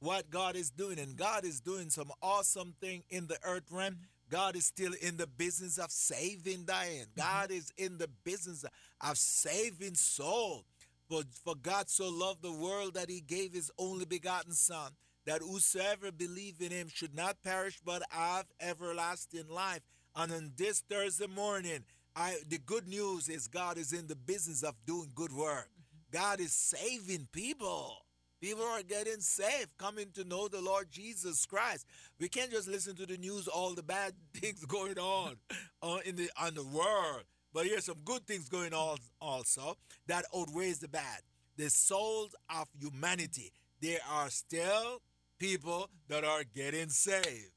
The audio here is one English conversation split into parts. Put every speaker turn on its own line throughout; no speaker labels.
what God is doing, and God is doing some awesome thing in the earth realm. God is still in the business of saving Diane. Mm-hmm. God is in the business of saving soul. For, for God so loved the world that he gave his only begotten Son, that whosoever believe in him should not perish but have everlasting life. And on this Thursday morning, I the good news is God is in the business of doing good work. Mm-hmm. God is saving people. People are getting saved, coming to know the Lord Jesus Christ. We can't just listen to the news, all the bad things going on uh, in the on the world. But here's some good things going on also that outweighs the bad. The souls of humanity. There are still people that are getting saved.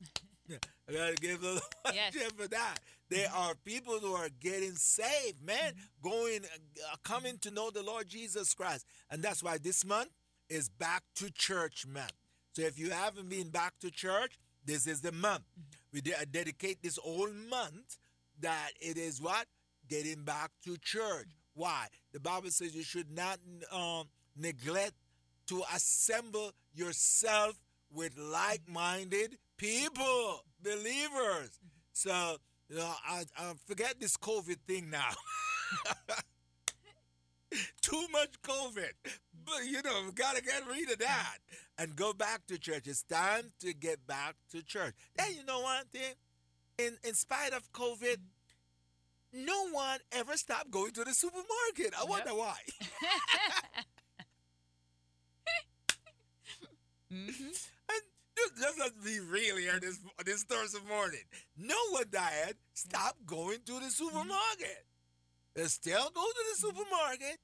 I gotta give the Lord yes. for that. There are people who are getting saved, man, going, uh, coming to know the Lord Jesus Christ, and that's why this month is back to church month. So if you haven't been back to church, this is the month. Mm-hmm. We de- dedicate this whole month that it is what? Getting back to church. Mm-hmm. Why? The Bible says you should not um, neglect to assemble yourself with mm-hmm. like minded people, believers. So, you know, I, I forget this COVID thing now. Too much COVID. But, you know, got to get rid of that and go back to church. It's time to get back to church. Then, you know one thing? In, in spite of COVID, no one ever stopped going to the supermarket. I wonder why. mm-hmm. And just let's be real here this this Thursday morning. No one died. Stop going to the supermarket. They still go to the supermarket.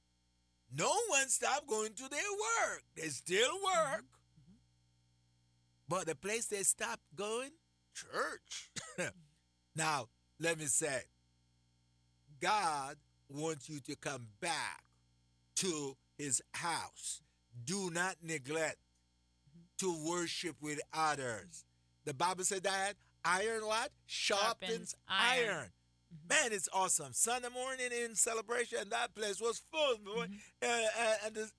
No one stopped going to their work. They still work. Mm-hmm. But the place they stopped going, church. now, let me say, God wants you to come back to his house. Do not neglect to worship with others. The Bible said that iron what? Sharpens, Sharpens iron. iron. Mm-hmm. Man, it's awesome. Sunday morning in celebration, that place was full, boy. Mm-hmm. And, and, and, the,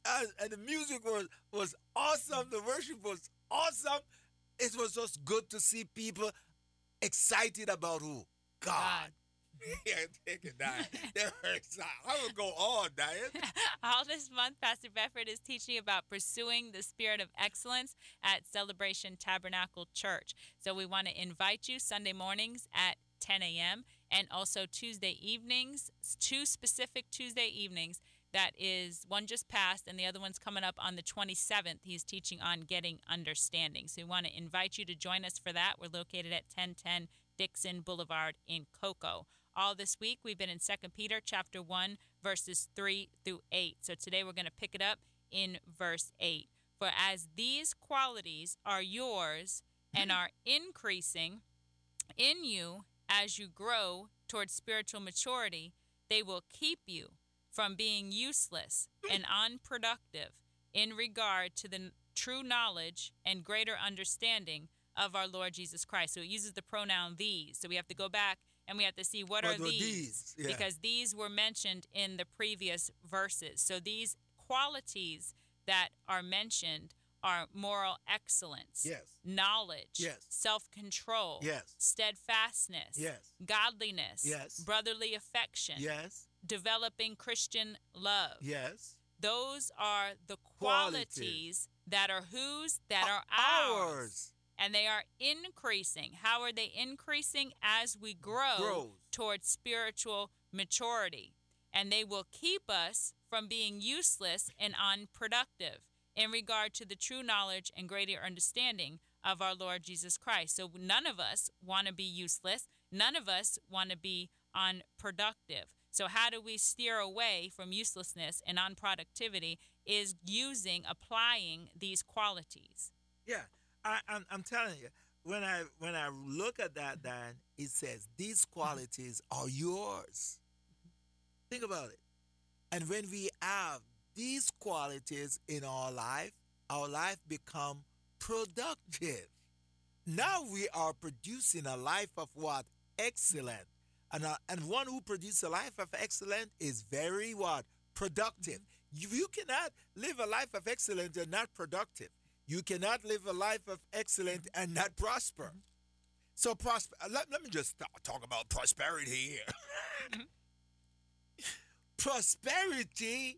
and the music was, was awesome. The worship was awesome. It was just good to see people excited about who? God. Yeah, take it, Diane. I would go on, Diane.
All this month, Pastor Beckford is teaching about pursuing the spirit of excellence at Celebration Tabernacle Church. So we want to invite you Sunday mornings at 10 a.m. and also Tuesday evenings, two specific Tuesday evenings. That is one just passed, and the other one's coming up on the 27th. He's teaching on getting understanding. So we want to invite you to join us for that. We're located at 1010 Dixon Boulevard in Cocoa. All this week we've been in 2 Peter chapter 1 verses 3 through 8. So today we're going to pick it up in verse 8. For as these qualities are yours and are increasing in you as you grow towards spiritual maturity, they will keep you from being useless and unproductive in regard to the true knowledge and greater understanding of our Lord Jesus Christ. So it uses the pronoun these. So we have to go back and we have to see what, what are these, these? Yeah. because these were mentioned in the previous verses. So these qualities that are mentioned are moral excellence,
yes.
knowledge,
yes.
self-control,
yes.
steadfastness,
yes.
godliness,
yes.
brotherly affection,
yes.
developing Christian love.
Yes.
Those are the qualities, qualities. that are whose that are ours. ours and they are increasing. How are they increasing? As we grow
Grows.
towards spiritual maturity. And they will keep us from being useless and unproductive in regard to the true knowledge and greater understanding of our Lord Jesus Christ. So none of us want to be useless. None of us want to be unproductive. So, how do we steer away from uselessness and unproductivity? Is using, applying these qualities.
Yeah. I, I'm, I'm telling you, when I when I look at that, Dan, it says these mm-hmm. qualities are yours. Think about it. And when we have these qualities in our life, our life become productive. Now we are producing a life of what? Excellent. And, uh, and one who produces a life of excellence is very what? Productive. You, you cannot live a life of excellence and not productive. You cannot live a life of excellence and not prosper. So prosper. Uh, let, let me just talk, talk about prosperity here. prosperity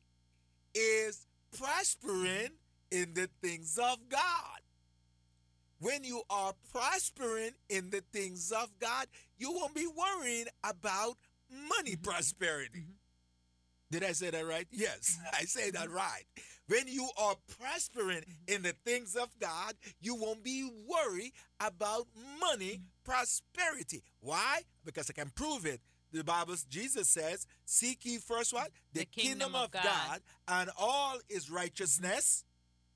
is prospering in the things of God. When you are prospering in the things of God, you won't be worrying about money mm-hmm. prosperity. Mm-hmm. Did I say that right? Yes, I say that mm-hmm. right. When you are prospering mm-hmm. in the things of God, you won't be worried about money prosperity. Why? Because I can prove it the Bible, Jesus says, seek ye first what?
The, the kingdom, kingdom, of God. God.
and all his righteousness.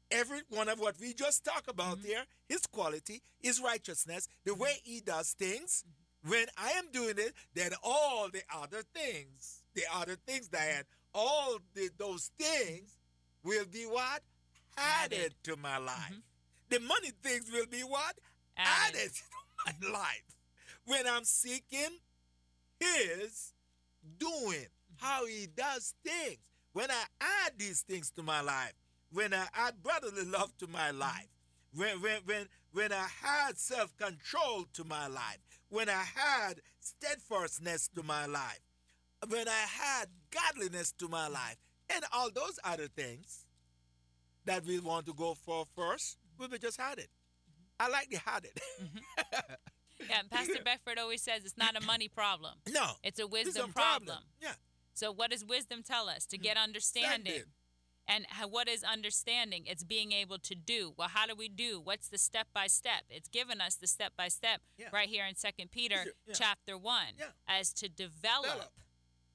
Every one of what we just talked about mm-hmm. here, his quality, his righteousness, the way he does things. Mm-hmm. When I am doing it, then all the other things, the other things, Diane, all the, those things will be what? Added, Added to my life. Mm-hmm. The money things will be what? Added, Added to my life. When I'm seeking his doing, how he does things. When I add these things to my life, when I add brotherly love to my life, when, when, when, when I had self control to my life, when I had steadfastness to my life, when I had godliness to my life, and all those other things that we want to go for first, we just had it. I like the had it. Mm-hmm.
Yeah, Pastor Beckford always says it's not a money problem.
No.
It's a wisdom problem.
problem. Yeah.
So what does wisdom tell us? To get mm. understanding. And what is understanding? It's being able to do. Well, how do we do? What's the step by step? It's given us the step by step right here in Second Peter yeah. chapter one
yeah.
as to develop. develop.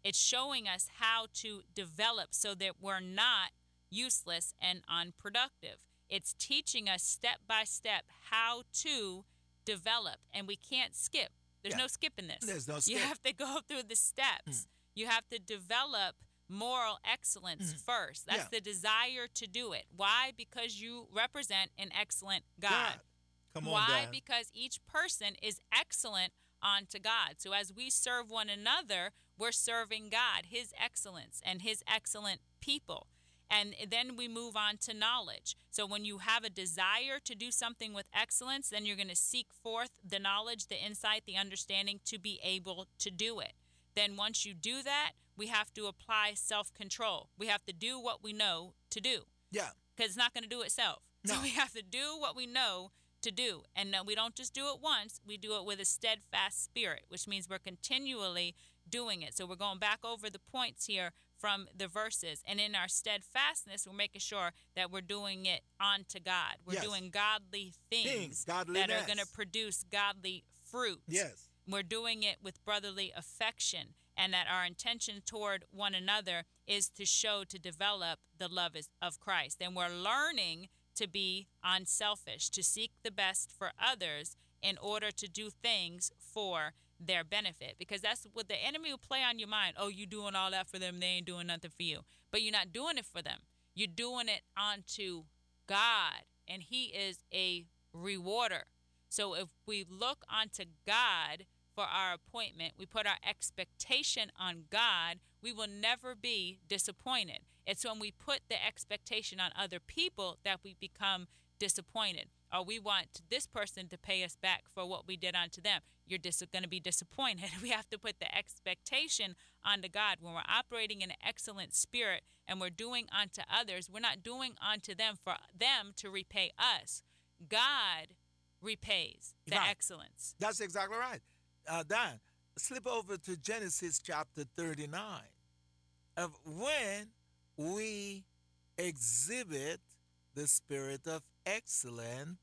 It's showing us how to develop so that we're not useless and unproductive. It's teaching us step by step how to develop, and we can't skip. There's yeah. no skipping this.
There's no skip.
You have to go through the steps. Mm. You have to develop moral excellence mm. first. That's yeah. the desire to do it. Why? Because you represent an excellent God. God.
Come on,
Why? Because each person is excellent unto God. So as we serve one another, we're serving God, His excellence, and His excellent people. And then we move on to knowledge. So when you have a desire to do something with excellence, then you're going to seek forth the knowledge, the insight, the understanding to be able to do it. Then once you do that, we have to apply self control. We have to do what we know to do.
Yeah.
Because it's not going to do itself.
No.
So we have to do what we know to do. And we don't just do it once, we do it with a steadfast spirit, which means we're continually doing it. So we're going back over the points here from the verses. And in our steadfastness, we're making sure that we're doing it unto God. We're
yes.
doing godly things, that are going to produce godly fruit.
Yes.
We're doing it with brotherly affection, and that our intention toward one another is to show, to develop the love of Christ. And we're learning to be unselfish, to seek the best for others in order to do things for their benefit because that's what the enemy will play on your mind. Oh, you doing all that for them, they ain't doing nothing for you. But you're not doing it for them. You're doing it unto God, and He is a rewarder. So if we look unto God for our appointment, we put our expectation on God, we will never be disappointed. It's when we put the expectation on other people that we become disappointed or we want this person to pay us back for what we did unto them. You're dis- going to be disappointed. We have to put the expectation onto God. When we're operating in an excellent spirit and we're doing unto others, we're not doing unto them for them to repay us. God repays the right. excellence.
That's exactly right. Uh, Dan, slip over to Genesis chapter 39. Of when we exhibit the spirit of excellent,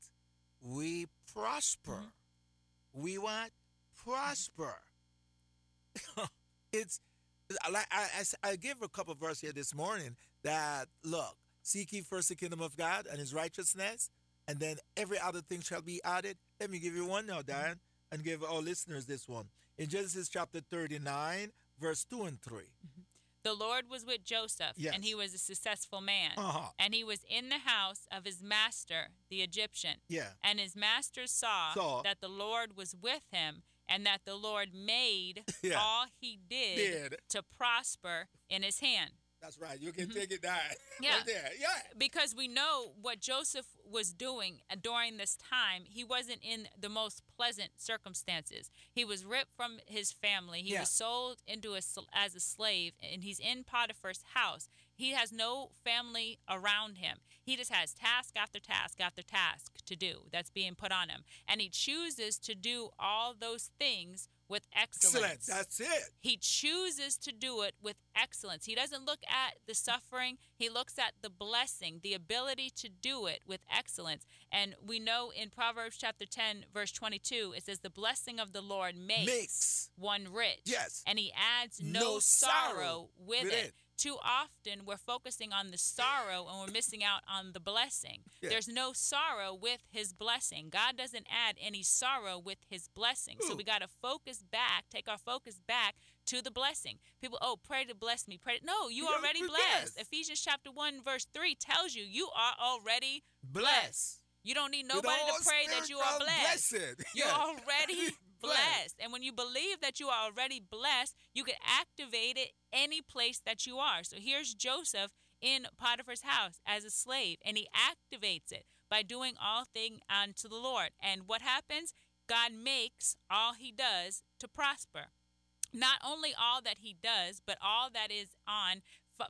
we prosper. Mm-hmm. We want prosper. it's like I, I, I gave a couple of verses here this morning that look, seek ye first the kingdom of God and his righteousness, and then every other thing shall be added. Let me give you one now, Dan, and give our listeners this one. In Genesis chapter 39, verse 2 and 3.
The Lord was with Joseph,
Yes.
and he was a successful man.
Uh-huh.
And he was in the house of his master, the Egyptian.
Yeah.
And his master saw,
Saw.
that the Lord was with him, and that the Lord made
Yeah.
all he did,
Did.
to prosper in his hand.
That's right. You can take it down.
Mm-hmm. Yeah.
Right there. Yeah.
Because we know what Joseph was doing uh, during this time, he wasn't in the most pleasant circumstances. He was ripped from his family. He
Yeah.
was sold into a as a slave, and he's in Potiphar's house. He has no family around him. He just has task after task after task to do that's being put on him, and he chooses to do all those things with excellence.
Excellent. That's it.
He chooses to do it with excellence. He doesn't look at the suffering, he looks at the blessing, the ability to do it with excellence. And we know in Proverbs chapter 10, verse 22, it says, The blessing of the Lord makes,
Makes.
one rich.
Yes.
And he adds no,
No
sorrow,
sorrow
with,
with
it.
it.
Too often we're focusing on the sorrow and we're missing out on the blessing.
Yeah.
There's no sorrow with his blessing. God doesn't add any sorrow with his blessing. So we got to focus back, take our focus back to the blessing. People, oh, pray to bless me. Pray. No, you
Yeah,
already blessed.
blessed.
Ephesians chapter 1, verse 3 tells you you are already
blessed.
You don't need nobody to pray that you are blessed.
blessed.
You're
Yeah.
already blessed. And when you believe that you are already blessed, you can activate it any place that you are. So here's Joseph in Potiphar's house as a slave, and he activates it by doing all things unto the Lord. And what happens? God makes all he does to prosper. Not only all that he does, but all that is on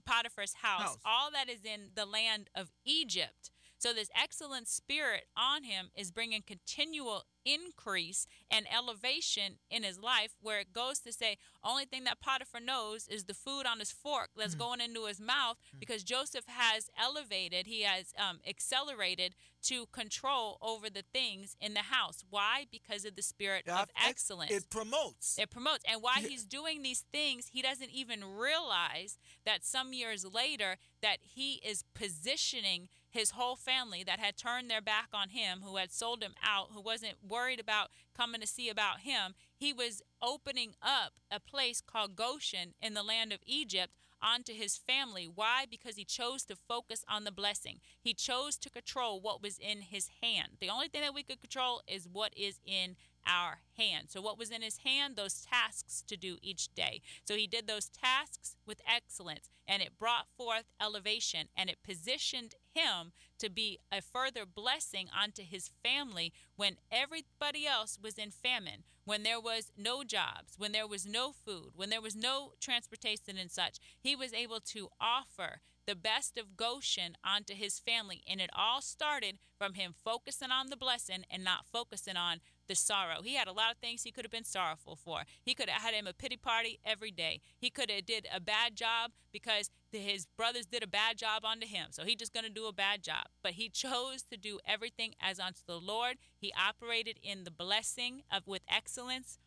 Potiphar's house,
House.
all that is in the land of Egypt. So, this excellent spirit on him is bringing continual increase and elevation in his life, where it goes to say, only thing that Potiphar knows is the food on his fork that's going into his mouth because Joseph has elevated, he has um, accelerated to control over the things in the house. Why? Because of the spirit of
ex-
excellence.
It promotes.
It promotes. And while
Yeah.
he's doing these things, he doesn't even realize that some years later that he is positioning his whole family that had turned their back on him, who had sold him out, who wasn't worried about coming to see about him. He was opening up a place called Goshen in the land of Egypt onto his family. Why? Because he chose to focus on the blessing. He chose to control what was in his hand. The only thing that we could control is what is in our hand. So, what was in his hand? Those tasks to do each day. So, he did those tasks with excellence, and it brought forth elevation and it positioned him to be a further blessing onto his family when everybody else was in famine, when there was no jobs, when there was no food, when there was no transportation and such. He was able to offer the best of Goshen onto his family. And it all started from him focusing on the blessing and not focusing on the sorrow. He had a lot of things he could have been sorrowful for. He could have had him a pity party every day. He could have did a bad job because his brothers did a bad job onto him. So he just going to do a bad job. But he chose to do everything as unto the Lord. He operated in the blessing of with excellence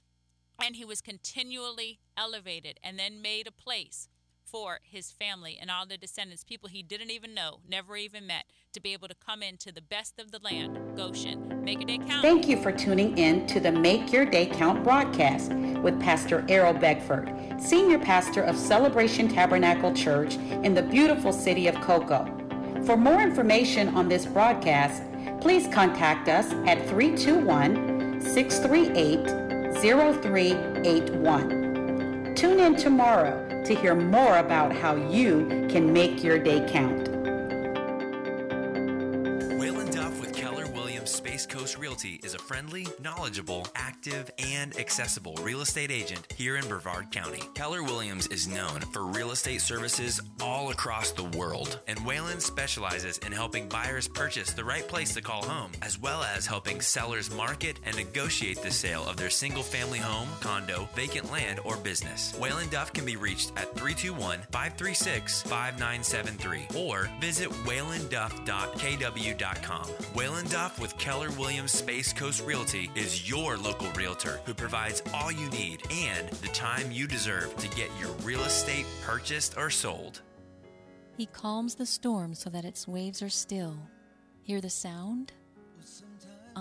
and he was continually elevated and then made a place for his family and all the descendants, people he didn't even know, never even met, to be able to come into the best of the land, Goshen. Make your day count.
Thank you for tuning in to the Make Your Day Count broadcast with Pastor Errol Beckford, Senior Pastor of Celebration Tabernacle Church in the beautiful city of Cocoa. For more information on this broadcast, please contact us at 321 638 0381. Tune in tomorrow to hear more about how you can make your day count.
Friendly, knowledgeable, active, and accessible real estate agent here in Brevard County. Keller Williams is known for real estate services all across the world, and Whalen specializes in helping buyers purchase the right place to call home, as well as helping sellers market and negotiate the sale of their single family home, condo, vacant land, or business. Whalen Duff can be reached at 321 536 5973 or visit whalenduff.kw.com. Whalen Duff with Keller Williams Space Coast Realty is your local realtor who provides all you need and the time you deserve to get your real estate purchased or sold.
He calms the storm so that its waves are still. Hear the sound?